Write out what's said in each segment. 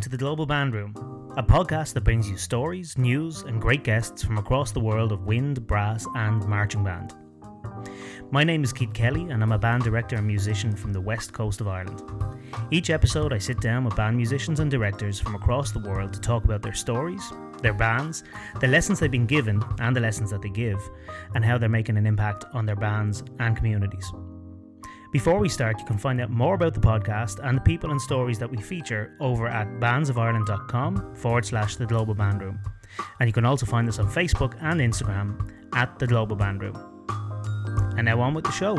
Welcome to the Global Band Room, a podcast that brings you stories, news, and great guests from across the world of wind, brass, and marching band. My name is Keith Kelly, and I'm a band director and musician from the west coast of Ireland. Each episode, I sit down with band musicians and directors from across the world to talk about their stories, their bands, the lessons they've been given and the lessons that they give, and how they're making an impact on their bands and communities. Before we start, you can find out more about the podcast and the people and stories that we feature over at bandsofIreland.com forward slash the Global Band Room. And you can also find us on Facebook and Instagram at the Global Band Room. And now on with the show.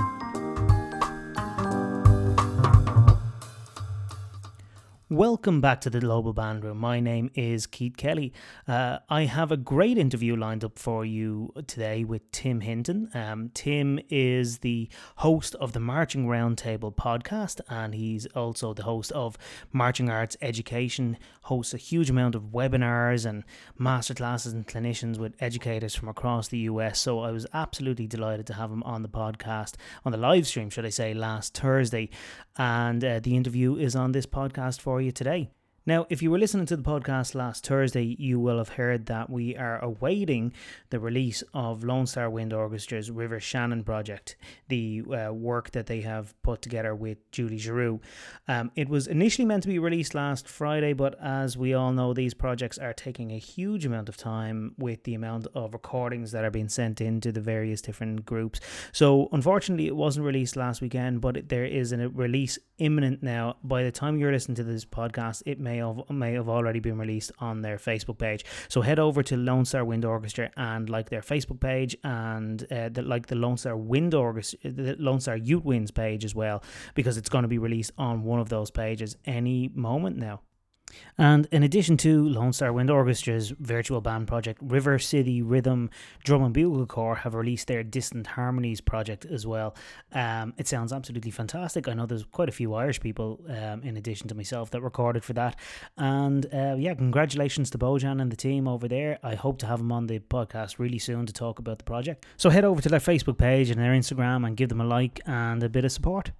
Welcome back to the Global Band Room. My name is Keith Kelly. Uh, I have a great interview lined up for you today with Tim Hinton. Um, Tim is the host of the Marching Roundtable podcast, and he's also the host of Marching Arts Education. Hosts a huge amount of webinars and masterclasses and clinicians with educators from across the US. So I was absolutely delighted to have him on the podcast, on the live stream, should I say, last Thursday. And uh, the interview is on this podcast for you today. Now, if you were listening to the podcast last Thursday, you will have heard that we are awaiting the release of Lone Star Wind Orchestra's River Shannon project, the uh, work that they have put together with Julie Giroux. Um, it was initially meant to be released last Friday, but as we all know, these projects are taking a huge amount of time with the amount of recordings that are being sent into the various different groups. So, unfortunately, it wasn't released last weekend, but there is a release imminent now. By the time you're listening to this podcast, it may may have may have already been released on their Facebook page. So head over to Lone Star Wind Orchestra and like their Facebook page and uh, the, like the Lone Star Wind Orchestra, the Lone Star Youth Winds page as well, because it's going to be released on one of those pages any moment now. And in addition to Lone Star Wind Orchestra's virtual band project, River City Rhythm Drum and Bugle Corps have released their Distant Harmonies project as well. Um, it sounds absolutely fantastic. I know there's quite a few Irish people, um, in addition to myself, that recorded for that. And uh, yeah, congratulations to Bojan and the team over there. I hope to have them on the podcast really soon to talk about the project. So head over to their Facebook page and their Instagram and give them a like and a bit of support.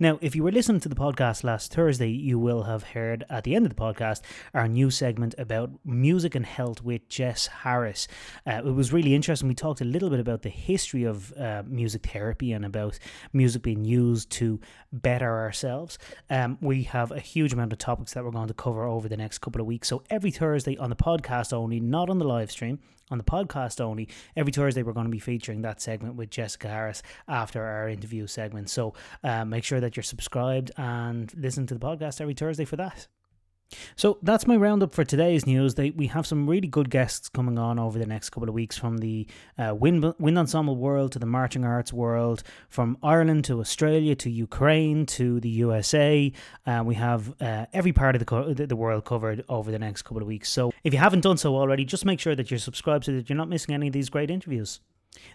Now, if you were listening to the podcast last Thursday, you will have heard at the end of the podcast our new segment about music and health with Jess Harris. Uh, it was really interesting. We talked a little bit about the history of uh, music therapy and about music being used to better ourselves. Um, we have a huge amount of topics that we're going to cover over the next couple of weeks. So every Thursday on the podcast only, not on the live stream, on the podcast only. Every Thursday, we're going to be featuring that segment with Jessica Harris after our interview segment. So uh, make sure that you're subscribed and listen to the podcast every Thursday for that. So that's my roundup for today's news. They, we have some really good guests coming on over the next couple of weeks from the uh, wind, wind ensemble world to the marching arts world, from Ireland to Australia to Ukraine to the USA. Uh, we have uh, every part of the, co- the world covered over the next couple of weeks. So if you haven't done so already, just make sure that you're subscribed so that you're not missing any of these great interviews.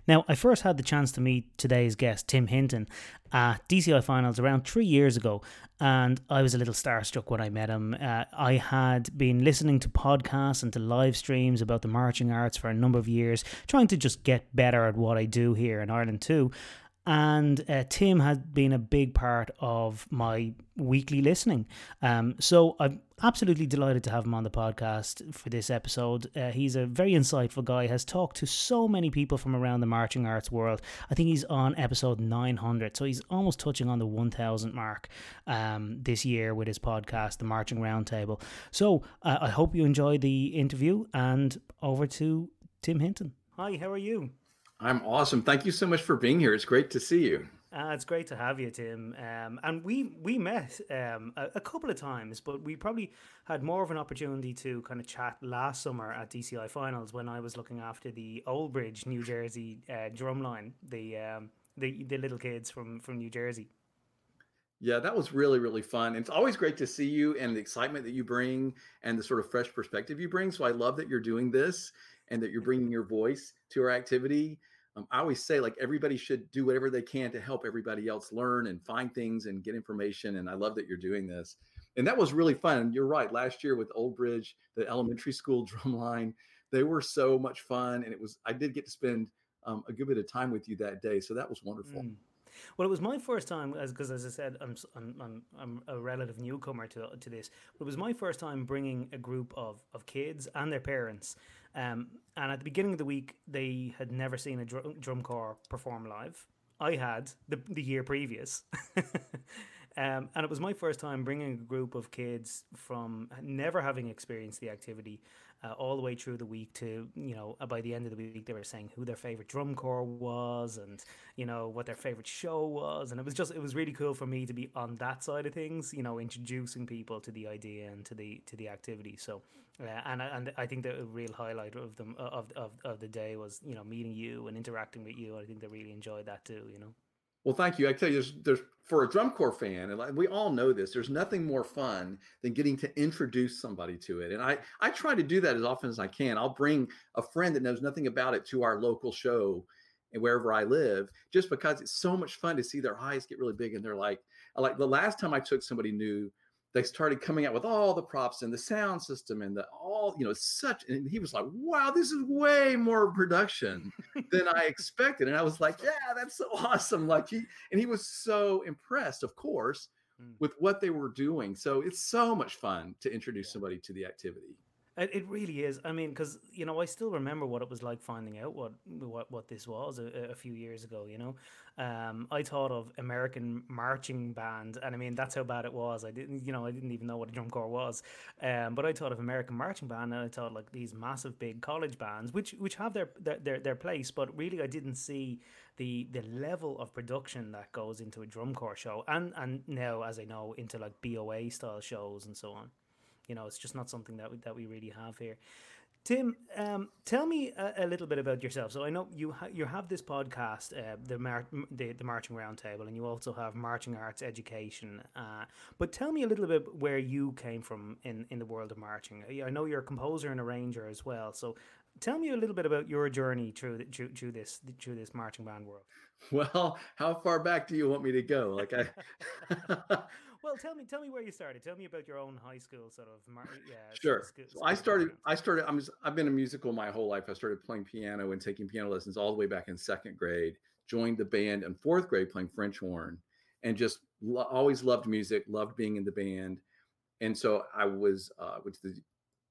Now, I first had the chance to meet today's guest, Tim Hinton, at DCI finals around three years ago, and I was a little starstruck when I met him. Uh, I had been listening to podcasts and to live streams about the marching arts for a number of years, trying to just get better at what I do here in Ireland too. And uh, Tim has been a big part of my weekly listening. Um, so I'm absolutely delighted to have him on the podcast for this episode. Uh, he's a very insightful guy, has talked to so many people from around the marching arts world. I think he's on episode 900, so he's almost touching on the 1000 mark um, this year with his podcast, The Marching Roundtable. So uh, I hope you enjoy the interview and over to Tim Hinton. Hi, how are you? I'm awesome. Thank you so much for being here. It's great to see you. Uh, it's great to have you, Tim. Um, and we we met um, a, a, couple of times, but we probably had more of an opportunity to kind of chat last summer at DCI finals when I was looking after the Old Bridge, New Jersey uh, drumline, the um, the the little kids from from New Jersey. Yeah, that was really really fun. It's always great to see you and the excitement that you bring and the sort of fresh perspective you bring. So I love that you're doing this and that you're bringing your voice to our activity um, I always say like everybody should do whatever they can to help everybody else learn and find things and get information. And I love that you're doing this. And that was really fun. You're right. Last year with Old Bridge, the elementary school drumline, they were so much fun. And it was I did get to spend um, a good bit of time with you that day. So that was wonderful. Mm. Well, it was my first time, as because as I said, I'm, I'm I'm I'm a relative newcomer to to this. But it was my first time bringing a group of of kids and their parents. Um, and at the beginning of the week, they had never seen a drum, drum corps perform live. I had the the year previous. Um, and it was my first time bringing a group of kids from never having experienced the activity uh, all the way through the week to, you know, uh, by the end of the week, they were saying who their favorite drum corps was and, you know, what their favorite show was. And it was just, it was really cool for me to be on that side of things, you know, introducing people to the idea and to the, to the activity. So, uh, and, and I think the real highlight of them, of, of, of the day was, you know, meeting you and interacting with you. I think they really enjoyed that too, you know. Well, thank you. I tell you, there's, there's for a drum corps fan, and we all know this. There's nothing more fun than getting to introduce somebody to it, and I I try to do that as often as I can. I'll bring a friend that knows nothing about it to our local show, and wherever I live, just because it's so much fun to see their eyes get really big, and they're like, like the last time I took somebody new they started coming out with all the props and the sound system and the all you know such and he was like wow this is way more production than i expected and i was like yeah that's so awesome like he and he was so impressed of course mm. with what they were doing so it's so much fun to introduce yeah. somebody to the activity it, really is. I mean, because you know, I still remember what it was like finding out what what what this was a, a few years ago. You know, um, I thought of American marching band, and I mean that's how bad it was. I didn't, you know, I didn't even know what a drum corps was. Um, but I thought of American marching band, and I thought like these massive big college bands, which which have their their their, their place, but really I didn't see the the level of production that goes into a drum corps show, and and now as I know into like BOA style shows and so on. You know, it's just not something that we, that we really have here. Tim, um, tell me a, a, little bit about yourself. So I know you ha- you have this podcast, uh, the, Mar- the the Marching Roundtable, and you also have marching arts education. Uh, but tell me a little bit where you came from in, in the world of marching. I know you're a composer and arranger as well. So tell me a little bit about your journey through through, through this through this marching band world. Well, how far back do you want me to go? Like I. well, tell me, tell me where you started. Tell me about your own high school sort of. Mar- yeah, sure. School, so I started. I started. I'm. I've been a musical my whole life. I started playing piano and taking piano lessons all the way back in second grade. Joined the band in fourth grade playing French horn, and just lo- always loved music. Loved being in the band, and so I was uh, went to the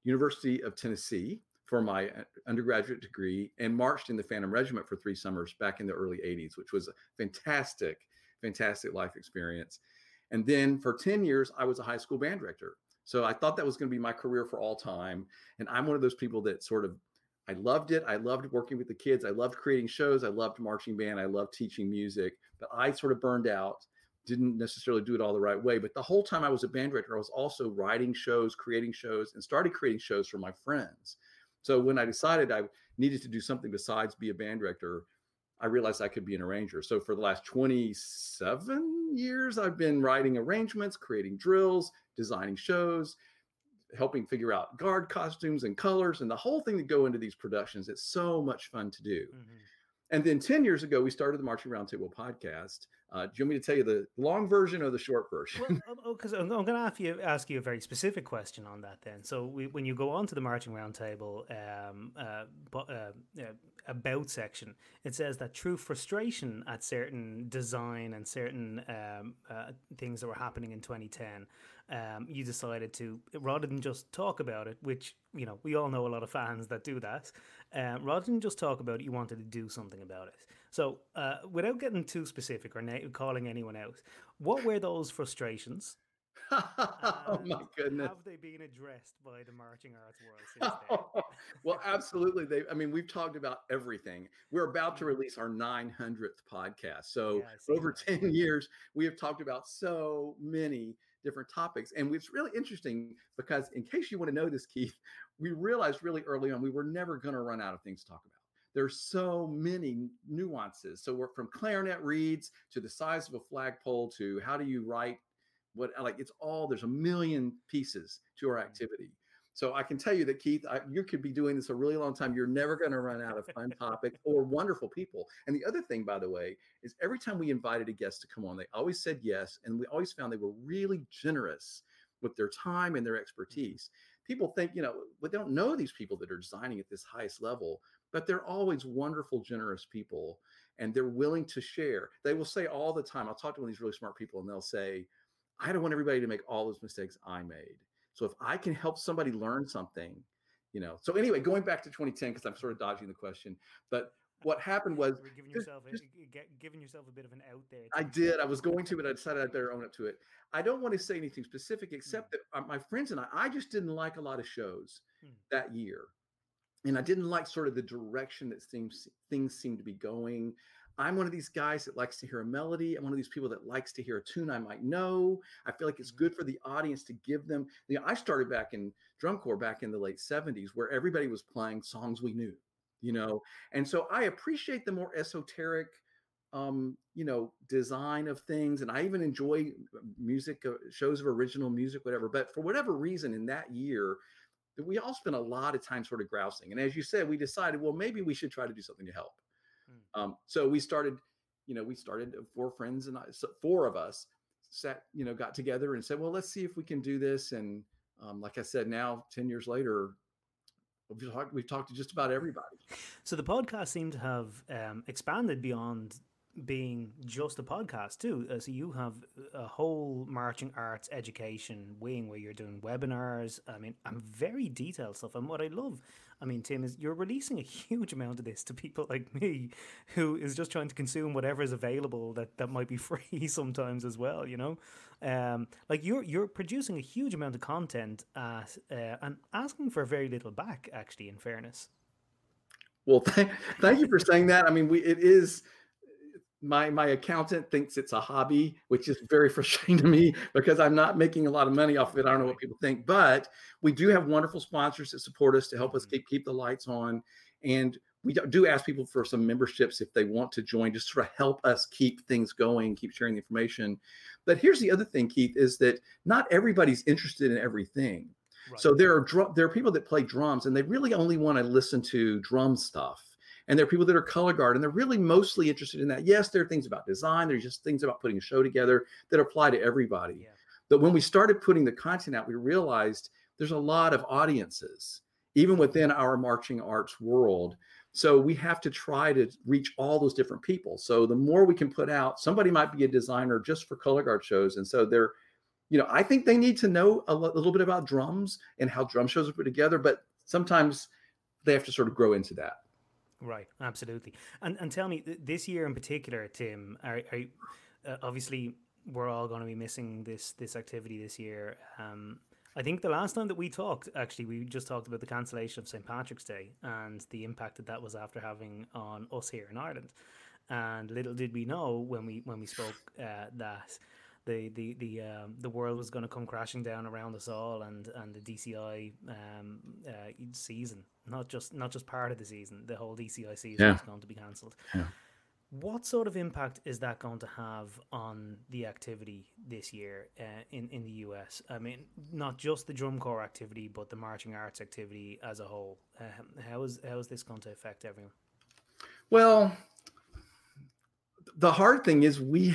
University of Tennessee for my uh, undergraduate degree and marched in the Phantom Regiment for three summers back in the early 80s, which was a fantastic, fantastic life experience. And then for 10 years, I was a high school band director. So I thought that was going to be my career for all time. And I'm one of those people that sort of, I loved it. I loved working with the kids. I loved creating shows. I loved marching band. I loved teaching music. But I sort of burned out, didn't necessarily do it all the right way. But the whole time I was a band director, I was also writing shows, creating shows, and started creating shows for my friends. So when I decided I needed to do something besides be a band director, I realized I could be an arranger. So for the last 27 years, I've been writing arrangements, creating drills, designing shows, helping figure out guard costumes and colors and the whole thing that go into these productions. It's so much fun to do. Mm-hmm. And then 10 years ago, we started the Marching Roundtable podcast. Uh, do you want me to tell you the long version or the short version? well, because um, oh, I'm, going to ask you, a very specific question on that then. So we, when you go on to the Marching Roundtable um, uh, uh, uh, about section, it says that through frustration at certain design and certain um, uh, things that were happening in 2010, um, you decided to, rather than just talk about it, which you know, we all know a lot of fans that do that. Uh, rather than just talk about it, you wanted to do something about it. So, uh, without getting too specific or na- calling anyone out, what were those frustrations? oh my goodness! Have they been addressed by the marching arts world since then? well, absolutely. They. I mean, we've talked about everything. We're about to mm-hmm. release our 900th podcast. So yeah, over that. 10 years, we have talked about so many different topics. And it's really interesting because, in case you want to know this, Keith, we realized really early on we were never going to run out of things to talk about. There's so many nuances. So we're from clarinet reeds to the size of a flagpole to how do you write what like it's all there's a million pieces to our mm-hmm. activity. So I can tell you that Keith, I, you could be doing this a really long time. You're never going to run out of fun topics or wonderful people. And the other thing, by the way, is every time we invited a guest to come on, they always said yes, and we always found they were really generous with their time and their mm-hmm. expertise. people think, you know, but they don't know these people that are designing at this highest level, but they're always wonderful, generous people and they're willing to share. They will say all the time, I'll talk to one of these really smart people and they'll say, I don't want everybody to make all those mistakes I made. So if I can help somebody learn something, you know. So anyway, going back to 2010, because I'm sort of dodging the question, but what happened was giving yourself just, a, giving yourself a bit of an out there. I did. I was going to, but I decided I'd better own up to it. I don't want to say anything specific, except mm. that uh, my friends and I, I just didn't like a lot of shows mm. that year and I didn't like sort of the direction that things things seem to be going. I'm one of these guys that likes to hear a melody. I'm one of these people that likes to hear a tune I might know. I feel like it's good for the audience to give them. You know, I started back in drum corps back in the late 70s where everybody was playing songs we knew, you know. And so I appreciate the more esoteric um, you know, design of things and I even enjoy music uh, shows of original music whatever. But for whatever reason in that year, we all spent a lot of time sort of grousing. And as you said, we decided, well, maybe we should try to do something to help. Hmm. Um, so we started, you know, we started uh, four friends and I, so four of us sat, you know, got together and said, well, let's see if we can do this. And um, like I said, now 10 years later, we've talked, we've talked to just about everybody. So the podcast seemed to have um, expanded beyond being just a podcast too. Uh, so you have a whole marching arts education wing where you're doing webinars. I mean, I'm very detailed stuff. And what I love, I mean, Tim, is you're releasing a huge amount of this to people like me, who is just trying to consume whatever is available that that might be free sometimes as well. You know, um, like you're you're producing a huge amount of content at, uh, and asking for very little back. Actually, in fairness. Well, thank, thank you for saying that. I mean, we it is my my accountant thinks it's a hobby, which is very frustrating to me because I'm not making a lot of money off of it. I don't know what people think, but we do have wonderful sponsors that support us to help us mm-hmm. keep keep the lights on, and we do ask people for some memberships if they want to join, just sort of help us keep things going, keep sharing the information. But here's the other thing, Keith, is that not everybody's interested in everything. Right. So there are drum, there are people that play drums, and they really only want to listen to drum stuff and there are people that are color guard and they're really mostly interested in that. Yes, there are things about design, there's just things about putting a show together that apply to everybody. Yeah. But when we started putting the content out, we realized there's a lot of audiences, even within our marching arts world. So we have to try to reach all those different people. So the more we can put out, somebody might be a designer just for color guard shows. And so they're, you know, I think they need to know a, little bit about drums and how drum shows are put together, but sometimes they have to sort of grow into that. Right, absolutely. And and tell me, this year in particular, Tim, are, are uh, obviously we're all going to be missing this this activity this year. Um, I think the last time that we talked, actually, we just talked about the cancellation of St Patrick's Day and the impact that that was after having on us here in Ireland. And little did we know when we when we spoke uh, that the the the um, the world was going to come crashing down around us all, and and the DCI um, uh, season, not just not just part of the season, the whole DCI season yeah. is going to be cancelled. Yeah. What sort of impact is that going to have on the activity this year uh, in in the US? I mean, not just the drum corps activity, but the marching arts activity as a whole. Uh, how is how is this going to affect everyone? Well, the hard thing is we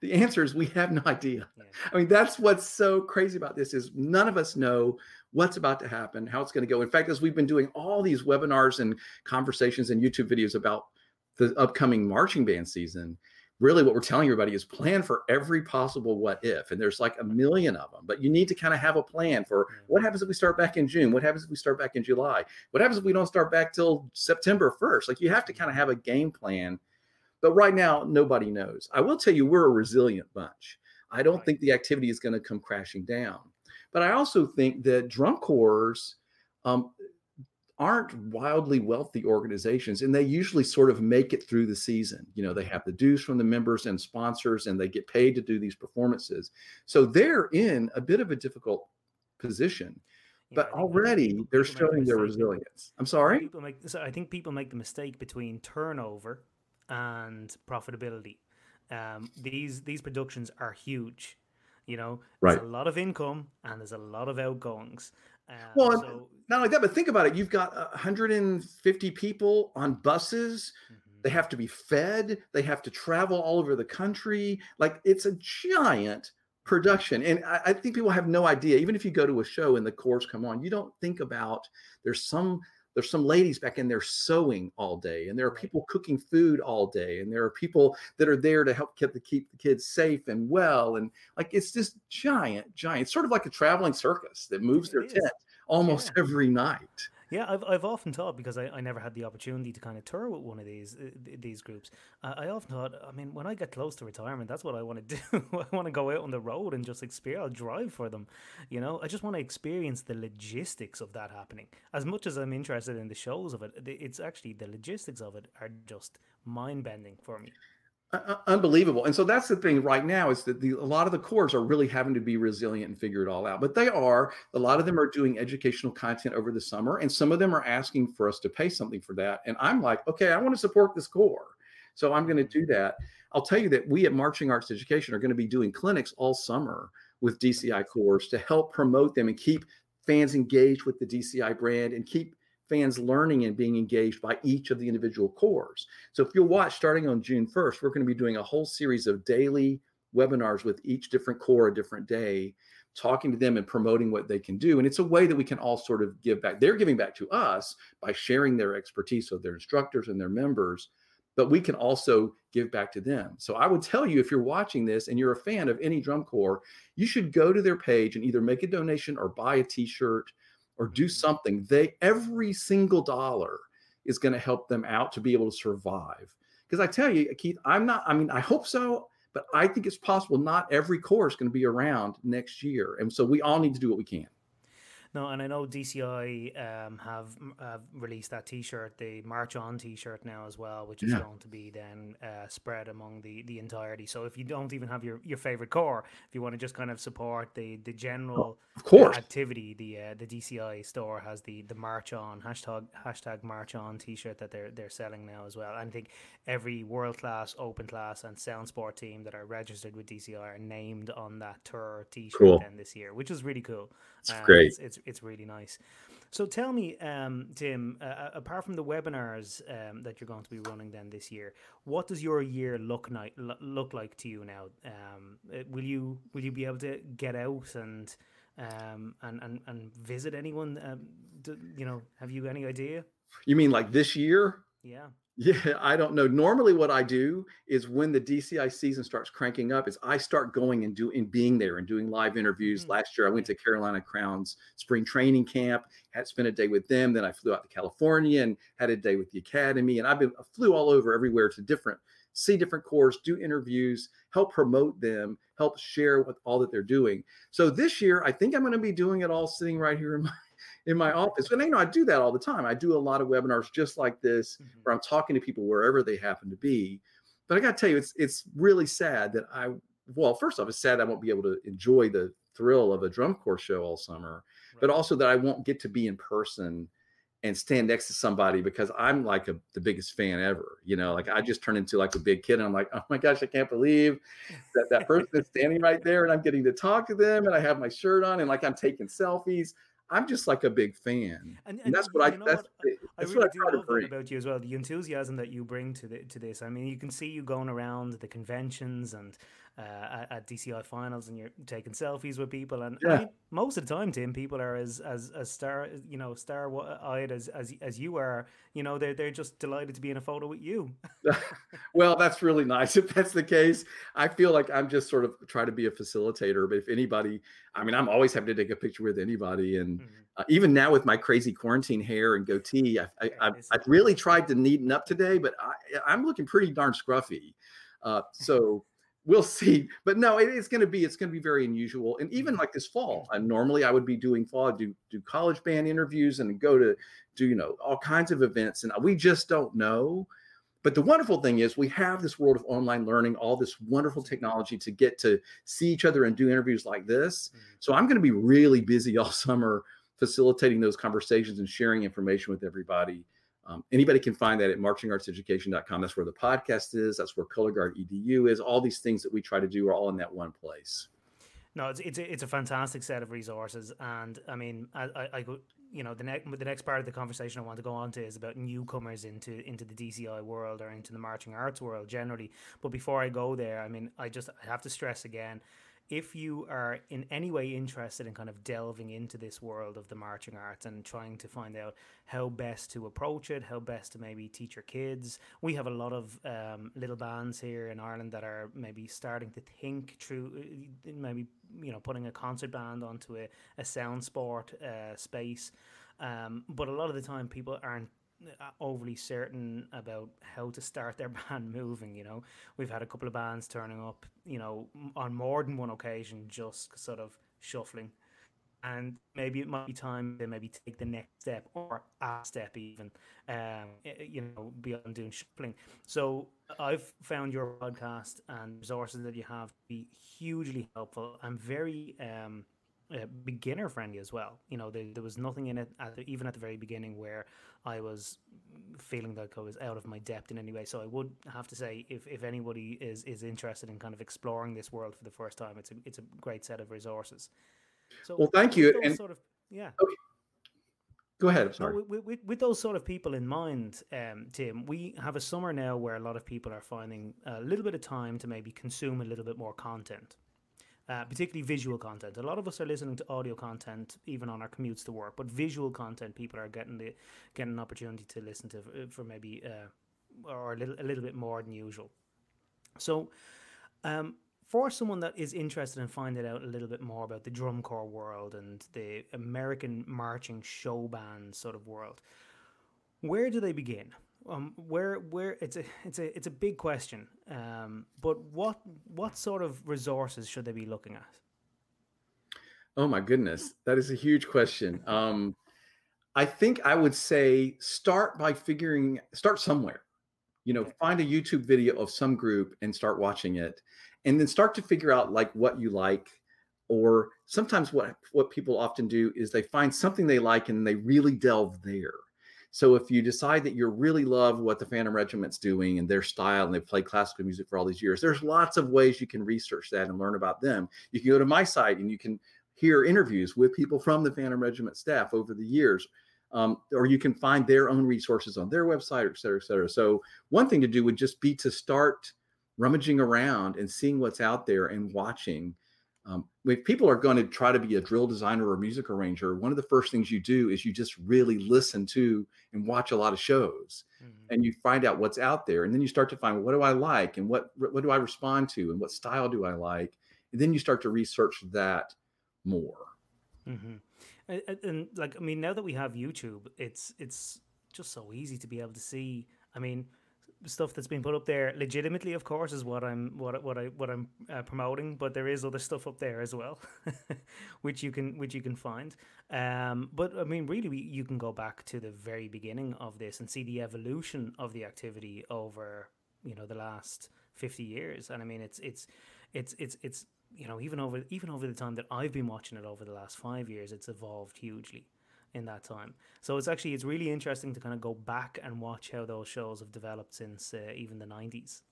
the answer is we have no idea. Yeah. I mean, that's what's so crazy about this is none of us know what's about to happen, how it's going to go. In fact, as we've been doing all these webinars and conversations and YouTube videos about the upcoming marching band season, really what we're telling everybody is plan for every possible what if and there's like a million of them but you need to kind of have a plan for what happens if we start back in june what happens if we start back in july what happens if we don't start back till september 1st like you have to kind of have a game plan but right now, nobody knows. I will tell you, we're a resilient bunch. I don't right. think the activity is going to come crashing down. But I also think that drum corps um, aren't wildly wealthy organizations, and they usually sort of make it through the season. You know, they have the dues from the members and sponsors, and they get paid to do these performances. So they're in a bit of a difficult position. But already they're showing their resilience. I'm sorry. People make, so I think people make the mistake between turnover and profitability. Um, these these productions are huge. You know, right. there's a lot of income and there's a lot of outgoings. Um, well, so, not like that, but think about it. You've got 150 people on buses. Mm-hmm. They have to be fed. They have to travel all over the country. Like it's a giant production. And I, I, think people have no idea. Even if you go to a show and the chorus come on, you don't think about there's some there's some ladies back in there sewing all day, and there are people cooking food all day, and there are people that are there to help keep the keep the kids safe and well. And like it's this giant, giant, sort of like a traveling circus that moves their tent almost yeah. every night. Yeah, I've, I've often thought because I, I never had the opportunity to kind of tour with one of these uh, these groups. Uh, I often thought, I mean, when I get close to retirement, that's what I want to do. I want to go out on the road and just experience. I'll drive for them, you know. I just want to experience the logistics of that happening. As much as I'm interested in the shows of it, it's actually the logistics of it are just mind bending for me. Uh, unbelievable. And so that's the thing right now is that the, a lot of the corps are really having to be resilient and figure it all out. But they are, a lot of them are doing educational content over the summer, and some of them are asking for us to pay something for that. And I'm like, okay, I want to support this corps. So I'm going to do that. I'll tell you that we at Marching Arts Education are going to be doing clinics all summer with DCI corps to help promote them and keep fans engaged with the DCI brand and keep fans learning and being engaged by each of the individual corps. So if you'll watch starting on June 1st, we're going to be doing a whole series of daily webinars with each different corps a different day, talking to them and promoting what they can do. And it's a way that we can all sort of give back. They're giving back to us by sharing their expertise with their instructors and their members, but we can also give back to them. So I would tell you if you're watching this and you're a fan of any drum corps, you should go to their page and either make a donation or buy a t-shirt or do something, they every single dollar is going to help them out to be able to survive. Because I tell you, Keith, I'm not, I mean, I hope so, but I think it's possible not every corps is going to be around next year. And so we all need to do what we can. No, and I know DCI um, have, have released that T-shirt, the March On T-shirt now as well, which is yeah. going to be then uh, spread among the the entirety. So if you don't even have your, your favorite corps, if you want to just kind of support the the general of course. Uh, activity, the uh, the DCI store has the the March On hashtag hashtag March On T-shirt that they're they're selling now as well. And I think every world class, open class, and SoundSport team that are registered with DCI are named on that tour T-shirt cool. then this year, which is really cool. It's um, great. It's, it's, it's really nice. So tell me, um, Tim, uh, uh, apart from the webinars um, that you're going to be running then this year, what does your year look like look like to you now? Um, uh, will you will you be able to get out and um, and, and and visit anyone? Um, do, you know, have you any idea? You mean like this year? Yeah. Yeah, I don't know. Normally, what I do is when the DCI season starts cranking up, is I start going and doing being there and doing live interviews. Mm-hmm. Last year, I went to Carolina Crowns spring training camp, had spent a day with them. Then I flew out to California and had a day with the academy. And I've been I flew all over everywhere to different see different corps, do interviews, help promote them, help share with all that they're doing. So this year, I think I'm going to be doing it all sitting right here in my in my office. And you know, I do that all the time. I do a lot of webinars just like this, mm-hmm. where I'm talking to people wherever they happen to be. But I got to tell you, it's it's really sad that I well, first off, it's sad I won't be able to enjoy the thrill of a drum corps show all summer, right. but also that I won't get to be in person and stand next to somebody because I'm like a, the biggest fan ever. You know, like I just turn into like a big kid and I'm like, oh my gosh, I can't believe that that person is standing right there and I'm getting to talk to them and I have my shirt on and like I'm taking selfies. I'm just like a big fan, and, and, and that's what I. That's, what? that's I really do love that about you as well. The enthusiasm that you bring to the, to this. I mean, you can see you going around the conventions and uh, at, at, DCI finals, and you're taking selfies with people. And yeah. I mean, most of the time, Tim, people are as as as star you know star eyed as, as as you are. You know, they're they're just delighted to be in a photo with you. well, that's really nice. If that's the case, I feel like I'm just sort of trying to be a facilitator. But if anybody, I mean, I'm always happy to take a picture with anybody, and mm-hmm. uh, even now with my crazy quarantine hair and goatee, I, I, I, I really tried to neaten up today, but I, I'm looking pretty darn scruffy. Uh, so we'll see. But no, it is going to be it's going to be very unusual. And even mm-hmm. like this fall, and normally I would be doing fall, do do college band interviews and go to do you know all kinds of events, and we just don't know. But the wonderful thing is we have this world of online learning, all this wonderful technology to get to see each other and do interviews like this. Mm-hmm. So I'm going to be really busy all summer facilitating those conversations and sharing information with everybody. Um, anybody can find that at marchingartseducation.com. That's where the podcast is. That's where Color Guard EDU is. All these things that we try to do are all in that one place. No, it's it's a, it's a fantastic set of resources, and I mean, I, I, I go, you know, the next the next part of the conversation I want to go on to is about newcomers into into the DCI world or into the marching arts world generally. But before I go there, I mean, I just I have to stress again, if you are in any way interested in kind of delving into this world of the marching arts and trying to find out how best to approach it, how best to maybe teach your kids, we have a lot of um, little bands here in Ireland that are maybe starting to think through, uh, maybe you know, putting a concert band onto a, a SoundSport uh, space. Um, but a lot of the time, people aren't overly certain about how to start their band moving. You know, we've had a couple of bands turning up, you know, on more than one occasion, just sort of shuffling. And maybe it might be time to maybe take the next step or a step even, um, you know, beyond doing shuffling. So I've found your podcast and resources that you have to be hugely helpful. I'm very um, uh, beginner friendly as well. You know, there, there was nothing in it, at the, even at the very beginning, where I was feeling like I was out of my depth in any way. So I would have to say, if, if anybody is, is interested in kind of exploring this world for the first time, it's a it's a great set of resources. So well, thank you. And sort of yeah. Okay. Go ahead. I'm sorry. No, with, with, with, those sort of people in mind, um, Tim, we have a summer now where a lot of people are finding a little bit of time to maybe consume a little bit more content uh, particularly visual content. A lot of us are listening to audio content even on our commutes to work, but visual content people are getting the getting an opportunity to listen to for, for maybe uh, or a little a little bit more than usual. So, um, for someone that is interested in finding out a little bit more about the drum corps world and the American marching show band sort of world, where do they begin? Um, where where it's a it's a it's a big question. Um, but what what sort of resources should they be looking at? Oh my goodness, that is a huge question. Um, I think I would say start by figuring start somewhere. You know, find a YouTube video of some group and start watching it, and then start to figure out like what you like. Or sometimes what what people often do is they find something they like and they really delve there so if you decide that you really love what the Phantom Regiment's doing and their style, and they've played classical music for all these years, there's lots of ways you can research that and learn about them. You can go to my site and you can hear interviews with people from the Phantom Regiment staff over the years. Um, or you can find their own resources on their website, et cetera, et cetera. So one thing to do would just be to start rummaging around and seeing what's out there and watching um, if people are going to try to be a drill designer or music arranger, one of the first things you do is you just really listen to and watch a lot of shows, mm-hmm. and you find out what's out there, and then you start to find what do I like and what what do I respond to and what style do I like, and then you start to research that more. Mm-hmm. And, and like I mean, now that we have YouTube, it's it's just so easy to be able to see. I mean, stuff that's been put up there legitimately of course is what i'm what, what i what i'm uh, promoting but there is other stuff up there as well which you can which you can find. Um but i mean really we, you can go back to the very beginning of this and see the evolution of the activity over you know the last 50 years. And i mean it's it's it's it's it's you know even over even over the time that i've been watching it over the last 5 years it's evolved hugely in that time. So it's actually it's really interesting to kind of go back and watch how those shows have developed since uh, even the 90s.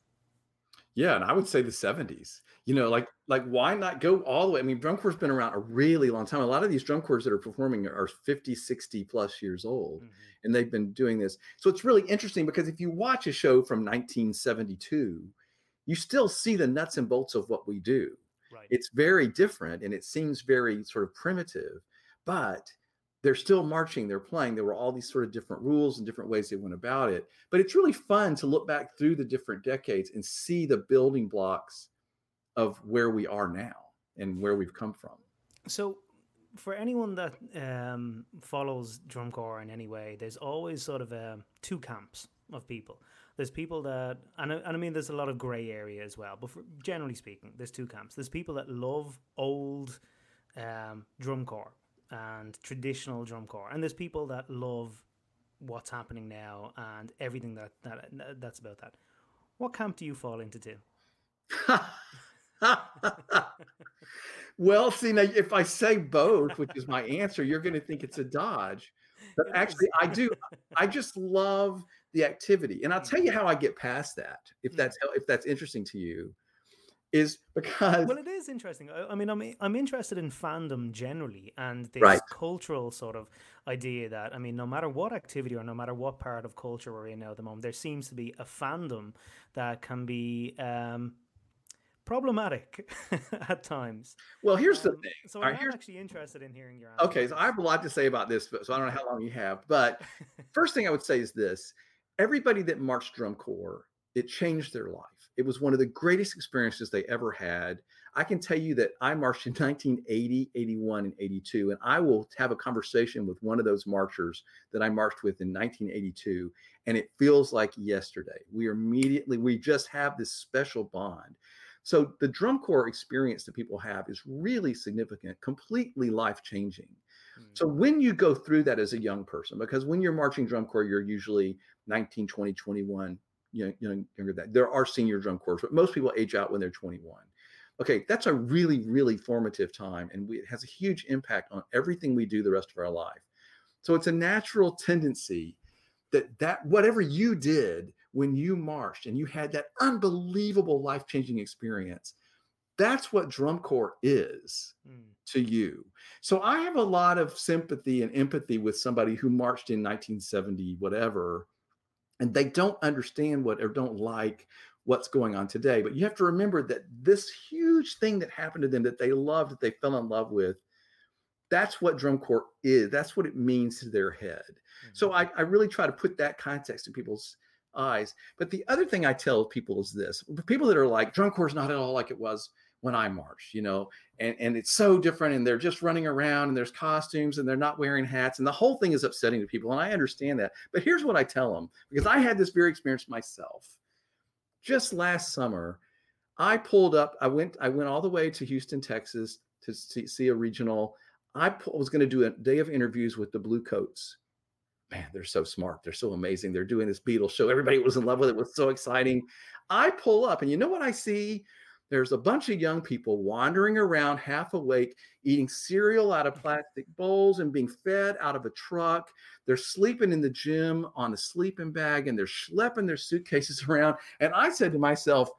Yeah, and I would say the 70s. You know, like like why not go all the way? I mean, drum corps been around a really long time. A lot of these drum corps that are performing are 50, 60 plus years old, mm-hmm. and they've been doing this. So it's really interesting because if you watch a show from 1972, you still see the nuts and bolts of what we do. Right. It's very different and it seems very sort of primitive, but they're still marching, they're playing. There were all these sort of different rules and different ways they went about it. But it's really fun to look back through the different decades and see the building blocks of where we are now and where we've come from. So, for anyone that um, follows corps in any way, there's always sort of uh, two camps of people. There's people that, and, and I mean, there's a lot of gray area as well. But for, generally speaking, there's two camps. There's people that love old um, corps and traditional drum corps, and there's people that love what's happening now and everything that, that that's about that. What camp do you fall into, Tim? well, see now, if I say both, which is my answer, you're going to think it's a dodge. But actually, I do. I just love the activity, and I'll tell you how I get past that. If mm. that's if that's interesting to you, is because well, it is interesting. I, I, mean, I'm I'm interested in fandom generally and this right. cultural sort of idea that I mean, no matter what activity or no matter what part of culture we're in now at the moment, there seems to be a fandom that can be um, problematic at times. Well, here's um, the thing. So I'm right, actually interested in hearing your answer. Okay, so I have a lot to say about this, so I don't know how long you have. But first thing I would say is this: everybody that marched drum corps, it changed their life. It was one of the greatest experiences they ever had. I can tell you that I marched in 1980, 81, and 82, and I will have a conversation with one of those marchers that I marched with in 1982, and it feels like yesterday. We immediately, we just have this special bond. So the drum corps experience that people have is really significant, completely life changing. So mm. when you go through that as a young person, because when you're marching drum corps, you're usually 19, 20, 21, you know, younger than that. There are senior drum corps, but most people age out when they're 21. Okay, that's a really, really formative time, and we, it has a huge impact on everything we do the rest of our life. So it's a natural tendency that that whatever you did when you marched and you had that unbelievable life-changing experience, that's what drum corps is mm. to you. So I have a lot of sympathy and empathy with somebody who marched in 1970, whatever, and they don't understand what or don't like what's going on today. But you have to remember that this huge thing that happened to them that they loved, that they fell in love with, that's what drum corps is. That's what it means to their head. Mm-hmm. So I, I really try to put that context in people's eyes. But the other thing I tell people is this people that are like, drum corps is not at all like it was when I march, you know, and, and it's so different and they're just running around and there's costumes and they're not wearing hats and the whole thing is upsetting to people. And I understand that. But here's what I tell them because I had this very experience myself. Just last summer, I pulled up, I went, I went all the way to Houston, Texas to see, see a regional. I was going to do a day of interviews with the Bluecoats. Man, they're so smart. They're so amazing. They're doing this Beatles show. Everybody was in love with it. It was so exciting. I pull up, and you know what I see? There's a bunch of young people wandering around half awake, eating cereal out of mm-hmm. plastic bowls and being fed out of a truck. They're sleeping in the gym on a sleeping bag and they're schlepping their suitcases around. And I said to myself,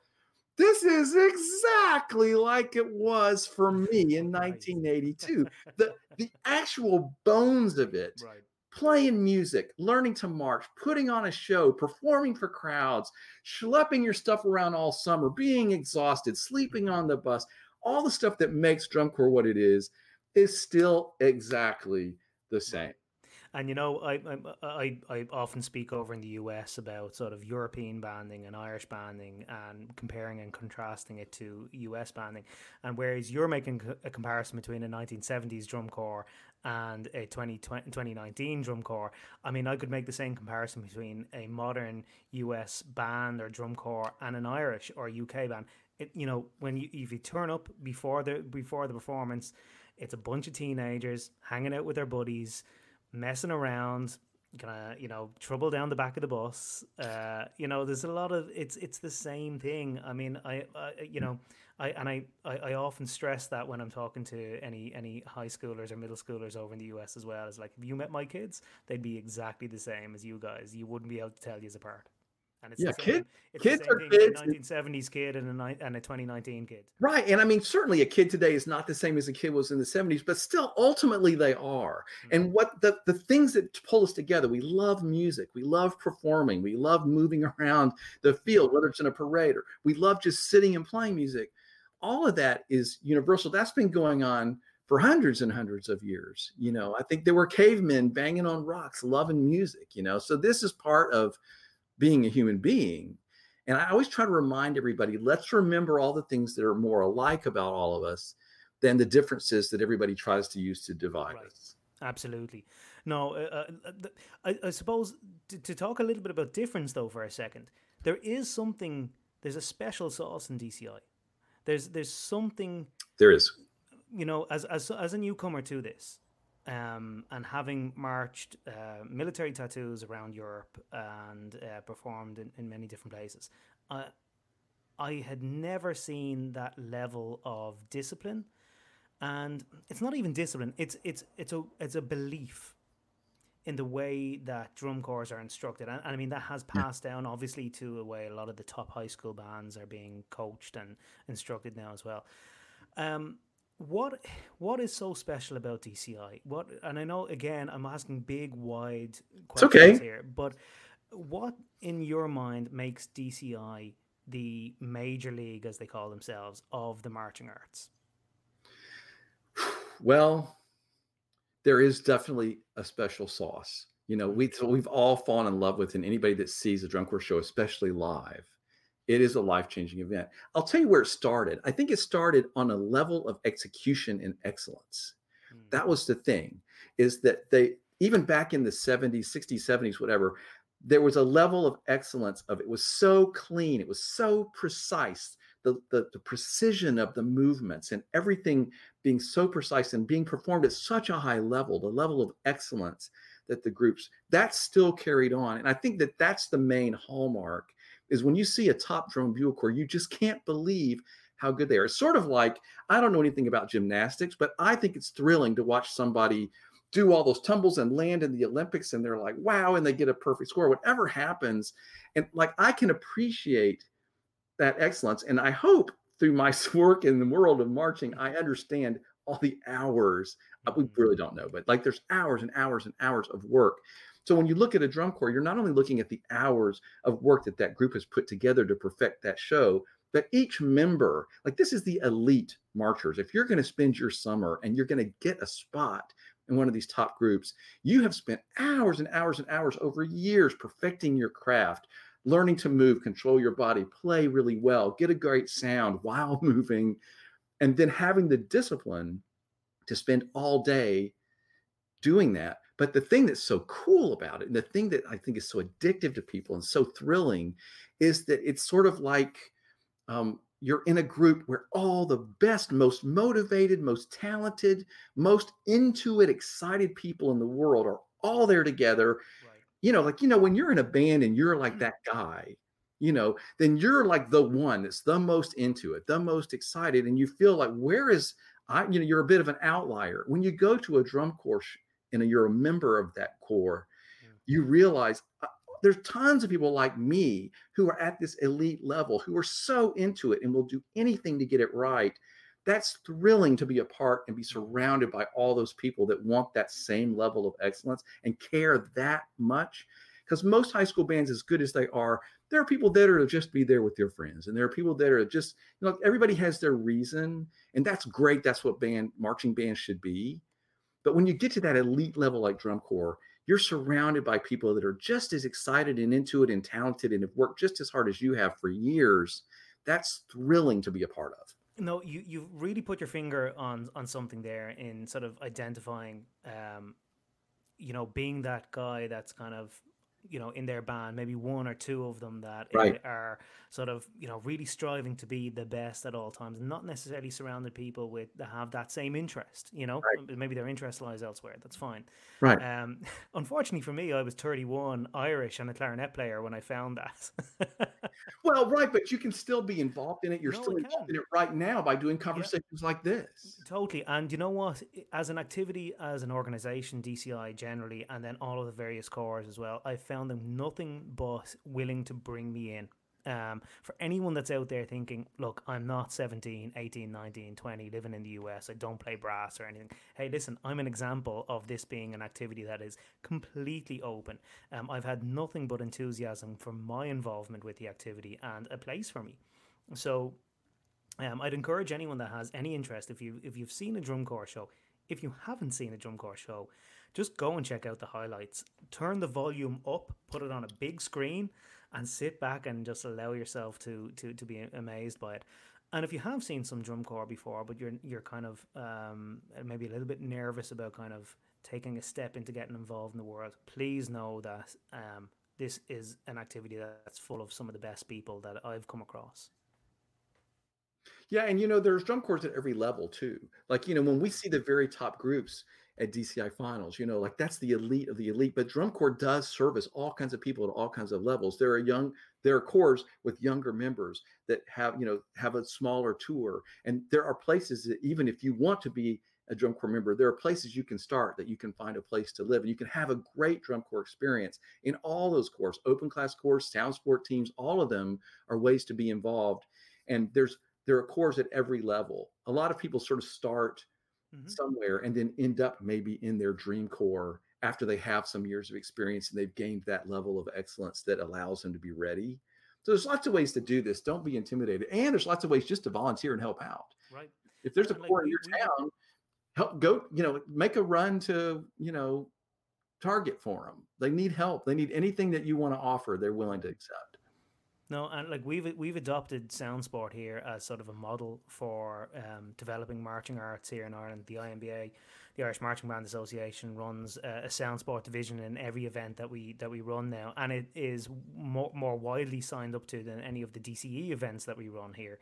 this is exactly like it was for me in 1982. The the actual bones of it right playing music, learning to march, putting on a show, performing for crowds, schlepping your stuff around all summer, being exhausted, sleeping on the bus, all the stuff that makes drum corps what it is, is still exactly the same. And you know, I, I I often speak over in the US about sort of European banding and Irish banding and comparing and contrasting it to US banding. And whereas you're making a comparison between a 1970s drum corps and a 2020, 2019 drum corps, I mean, I could make the same comparison between a modern US band or drum corps and an Irish or UK band. It, you know, when you if you turn up before the before the performance, it's a bunch of teenagers hanging out with their buddies messing around, of you know trouble down the back of the bus. Uh, you know, there's a lot of it's it's the same thing. I mean, I, I you know. I and I, I, I often stress that when I'm talking to any any high schoolers or middle schoolers over in the US as well. Is like if you met my kids, they'd be exactly the same as you guys. You wouldn't be able to tell you apart. And it's yeah, kid, kids are kids. A 1970s kid and a, and a 2019 kid. Right. And I mean, certainly a kid today is not the same as a kid was in the 70s, but still, ultimately, they are. Mm-hmm. And what the, the things that pull us together we love music, we love performing, we love moving around the field, whether it's in a parade or we love just sitting and playing music. All of that is universal. That's been going on for hundreds and hundreds of years. You know, I think there were cavemen banging on rocks, loving music, you know. So this is part of being a human being. And I always try to remind everybody let's remember all the things that are more alike about all of us than the differences that everybody tries to use to divide right. us. Absolutely. No, uh, uh, I, I, suppose to, to, talk a little bit about difference, though, for a second, there is something, there's a special sauce in DCI. There's there's something. There is. You know, as, as, as a newcomer to this, um, and having marched uh, military tattoos around Europe and uh, performed in, in, many different places, uh, I had never seen that level of discipline, and it's not even discipline. It's it's it's a it's a belief in the way that drum corps are instructed, and, and I mean that has passed down obviously to a way a lot of the top high school bands are being coached and instructed now as well. Um, what what is so special about DCI? What and I know again I'm asking big wide questions okay. here, but what in your mind makes DCI the major league, as they call themselves, of the marching arts? Well, there is definitely a special sauce. You know, we so we've all fallen in love with, and anybody that sees a drum corps show, especially live, it is a life changing event. I'll tell you where it started. I think it started on a level of execution and excellence. Mm. That was the thing, is that they even back in the 70s, 60s, 70s, whatever, there was a level of excellence of it was so clean, it was so precise. The, the, the precision of the movements and everything being so precise and being performed at such a high level, the level of excellence that the groups that's still carried on. And I think that that's the main hallmark is when you see a top drone bugle corps, you just can't believe how good they are. It's sort of like I don't know anything about gymnastics, but I think it's thrilling to watch somebody do all those tumbles and land in the Olympics and they're like, wow, and they get a perfect score, whatever happens. And like I can appreciate that excellence. And I hope through my work in the world of marching, I understand all the hours. Uh, we mm-hmm. really don't know, but like there's hours and hours and hours of work. So when you look at a drum corps, you're not only looking at the hours of work that that group has put together to perfect that show, but each member, like this is the elite marchers. If you're going to spend your summer and you're going to get a spot in one of these top groups, you have spent hours and hours and hours over years perfecting your craft, learning to move, control your body, play really well, get a great sound while moving, and then having the discipline to spend all day doing that. But the thing that's so cool about it, and the thing that I think is so addictive to people and so thrilling, is that it's sort of like um, you're in a group where all the best, most motivated, most talented, most into it, excited people in the world are all there together. You know, like, you know, when you're in a band and you're like mm-hmm. that guy, you know, then you're like the one that's the most into it, the most excited. And you feel like, where is I, you know, you're a bit of an outlier. When you go to a drum corps and you're a member of that corps, yeah. you realize there's tons of people like me who are at this elite level who are so into it and will do anything to get it right that's thrilling to be a part and be surrounded by all those people that want that same level of excellence and care that much because most high school bands as good as they are there are people that are just be there with their friends and there are people that are just you know everybody has their reason and that's great that's what band marching bands should be but when you get to that elite level like drum corps you're surrounded by people that are just as excited and into it and talented and have worked just as hard as you have for years. That's thrilling to be a part of. No, you you really put your finger on on something there in sort of identifying, um, you know, being that guy that's kind of you know in their band maybe one or two of them that right. are sort of you know really striving to be the best at all times not necessarily surrounded people with that have that same interest you know? Right. maybe their interest lies elsewhere that's fine. Right. Um unfortunately for me i was 31 irish and a clarinet player when i found that. Well right but you can still be involved in it. You're no, still involved in it right now by doing conversations yeah. like this. Totally and you know what? As an activity as an organization dci generally and then all of the various corps as well i found them nothing but willing to bring me in. Um, for anyone that's out there thinking, look, I'm not 17, 18, 19, 20, living in the US, I don't play brass or anything. Hey, listen, I'm an example of this being an activity that is completely open. Um, I've had nothing but enthusiasm for my involvement with the activity and a place for me. So um, I'd encourage anyone that has any interest, if you if you've seen a drum corps show, if you haven't seen a drum corps show, just go and check out the highlights. Turn the volume up, put it on a big screen, and sit back and just allow yourself to to to be amazed by it. And if you have seen some drum corps before, but you're you're kind of um, maybe a little bit nervous about kind of taking a step into getting involved in the world, please know that um, this is an activity that's full of some of the best people that I've come across. Yeah, and you know, there's drum corps at every level too. Like, you know, when we see the very top groups, at DCI finals. You know, like that's the elite of the elite. But drum corps does service all kinds of people at all kinds of levels. There are young, there are corps with younger members that have, you know, have a smaller tour. And there are places that even if you want to be a drum corps member, there are places you can start that you can find a place to live and you can have a great drum corps experience in all those corps, open class corps, SoundSport teams, all of them are ways to be involved. And there's there are corps at every level. A lot of people sort of start mm-hmm. somewhere and then end up maybe in their dream corps after they have some years of experience and they've gained that level of excellence that allows them to be ready. So there's lots of ways to do this. Don't be intimidated. And there's lots of ways just to volunteer and help out. Right. If there's a like in your town, help go, you know, make a run to, you know, Target for them. They need help. They need anything that you want to offer, they're willing to accept. No, and like we've we've adopted SoundSport here as sort of a model for um, developing marching arts here in Ireland. The IMBA, the Irish Marching Band Association, runs a, a SoundSport division in every event that we that we run now, and it is more more widely signed up to than any of the DCE events that we run here.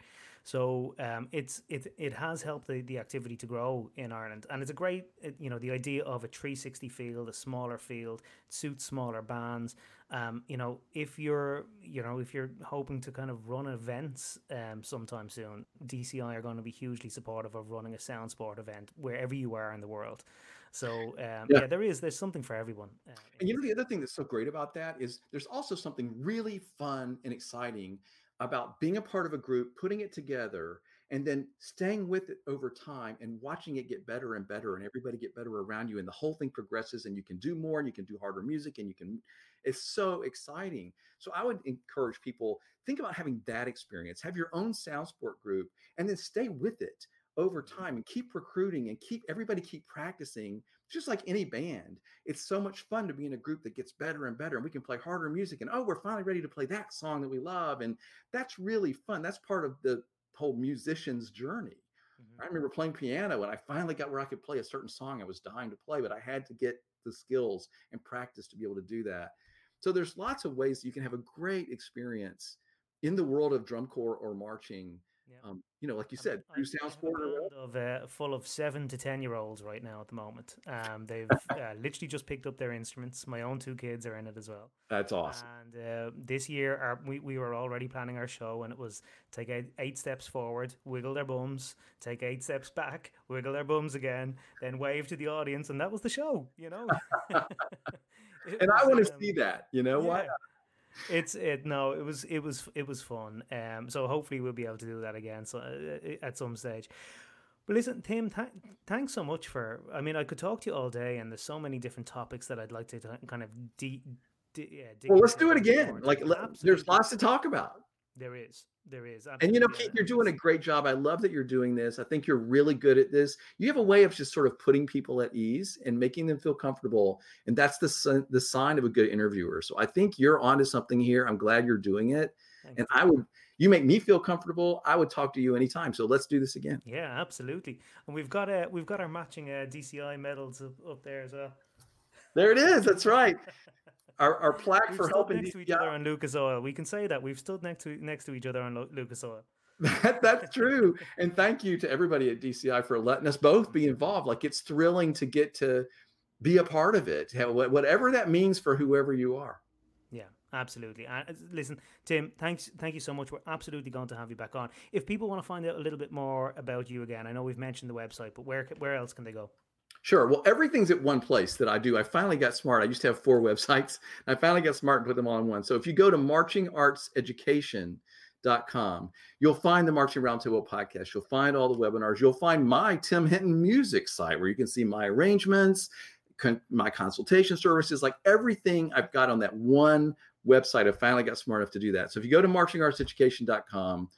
So um, it's it it has helped the, the activity to grow in Ireland, and it's a great you know the idea of a 360 field, a smaller field, suits smaller bands. Um, you know, if you're you know if you're hoping to kind of run events um, sometime soon, DCI are going to be hugely supportive of running a SoundSport event wherever you are in the world. So um, Yeah. yeah. there is there's something for everyone. Uh, And you know, the other thing that's so great about that is there's also something really fun and exciting about being a part of a group, putting it together, and then staying with it over time and watching it get better and better, and everybody get better around you, and the whole thing progresses, and you can do more, and you can do harder music, and you can. It's so exciting. So I would encourage people think about having that experience. Have your own SoundSport group, and then stay with it over mm-hmm. time, and keep recruiting, and keep everybody keep practicing. Just like any band, it's so much fun to be in a group that gets better and better and we can play harder music and oh we're finally ready to play that song that we love and that's really fun. That's part of the whole musician's journey. Mhm. i remember playing piano and i finally got where i could play a certain song i was dying to play but i had to get the skills and practice to be able to do that. So there's lots of ways you can have a great experience in the world of drum corps or marching um, you know like you said I- through I sound have a sport or band of uh, full of seven to ten year olds right now at the moment. Um, they've uh, literally just picked up their instruments. My own two kids are in it as well. that's awesome And uh, this year, our, we, we were already planning our show, and it was take eight, eight steps forward, wiggle their bums, take eight steps back, wiggle their bums again, then wave to the audience, and that was the show. You know. And i want to um, see that you know yeah. It's it no it was it was it was fun. Um so hopefully we'll be able to do that again so uh, at some stage. But listen Tim th- thanks so much for I mean I could talk to you all day and there's so many different topics that I'd like to t- kind of de- de- yeah, well let's do it again. like Absolutely. there's lots to talk about there is there is And you know, Keith, you're doing a great job. I love that you're doing this. I think you're really good at this. You have a way of just sort of putting people at ease and making them feel comfortable, and that's the the sign of a good interviewer. So I think you're onto something here. I'm glad you're doing it, thanks, and Tim. I would. You make me feel comfortable. I would talk to you anytime. So let's do this again. yeah absolutely and we've got uh, we've got our matching uh, DCI medals up, up there as well There it is. That's right. Our, our plaque We've for helping next to each other on Lucas Oil. We can say that we've stood next to next to each other on Lu- Lucas Oil. That, that's true. And thank you to everybody at DCI for letting us both be involved. Like it's thrilling to get to be a part of it, whatever that means for whoever you are. Yeah, absolutely. And uh, listen, Tim, thanks, thank you so much. We're absolutely going to have you back on. If people want to find out a little bit more about you again, I know we've mentioned the website, but where where else can they go? Sure. Well, everything's at one place that I do. I finally got smart. I used to have four websites. I finally got smart and put them all in one. So if you go to marchingartseducation.com, you'll find the Marching Roundtable podcast. You'll find all the webinars. You'll find my Tim Hinton music site where you can see my arrangements, con- my consultation services, like everything I've got on that one website. I finally got smart enough to do that. So if you go to marchingartseducation.com,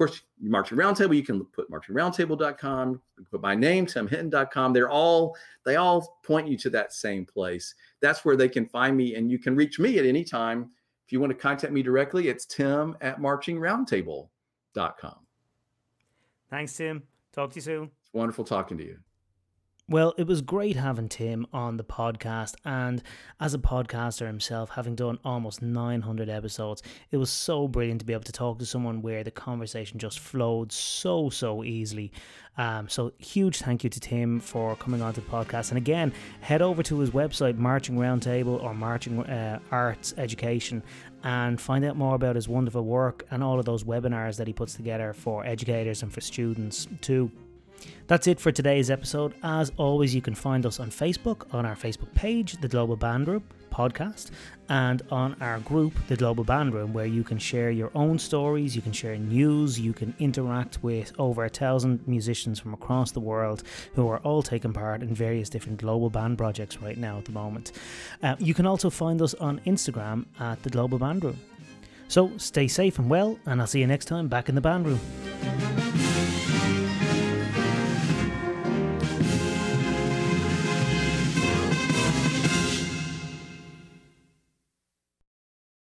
course, Marching Roundtable, you can put marchingroundtable.com, you put my name, timhinton.com. They're all, they all point you to that same place. That's where they can find me and you can reach me at any time. If you want to contact me directly, it's tim at marchingroundtable.com. Thanks, Tim. Talk to you soon. It's wonderful talking to you. Well, it was great having Tim on the podcast, and as a podcaster himself, having done almost 900 episodes, it was so brilliant to be able to talk to someone where the conversation just flowed so, so easily. Um, so, huge thank you to Tim for coming on to the podcast. And again, head over to his website, Marching Roundtable or Marching uh, Arts Education, and find out more about his wonderful work and all of those webinars that he puts together for educators and for students too. That's it for today's episode. As always, you can find us on Facebook, on our Facebook page, The Global Band Room Podcast, and on our group, The Global Band Room, where you can share your own stories, you can share news, you can interact with over a thousand musicians from across the world who are all taking part in various different global band projects right now at the moment. Uh, you can also find us on Instagram at The Global Band Room. So stay safe and well, and I'll see you next time back in the band room.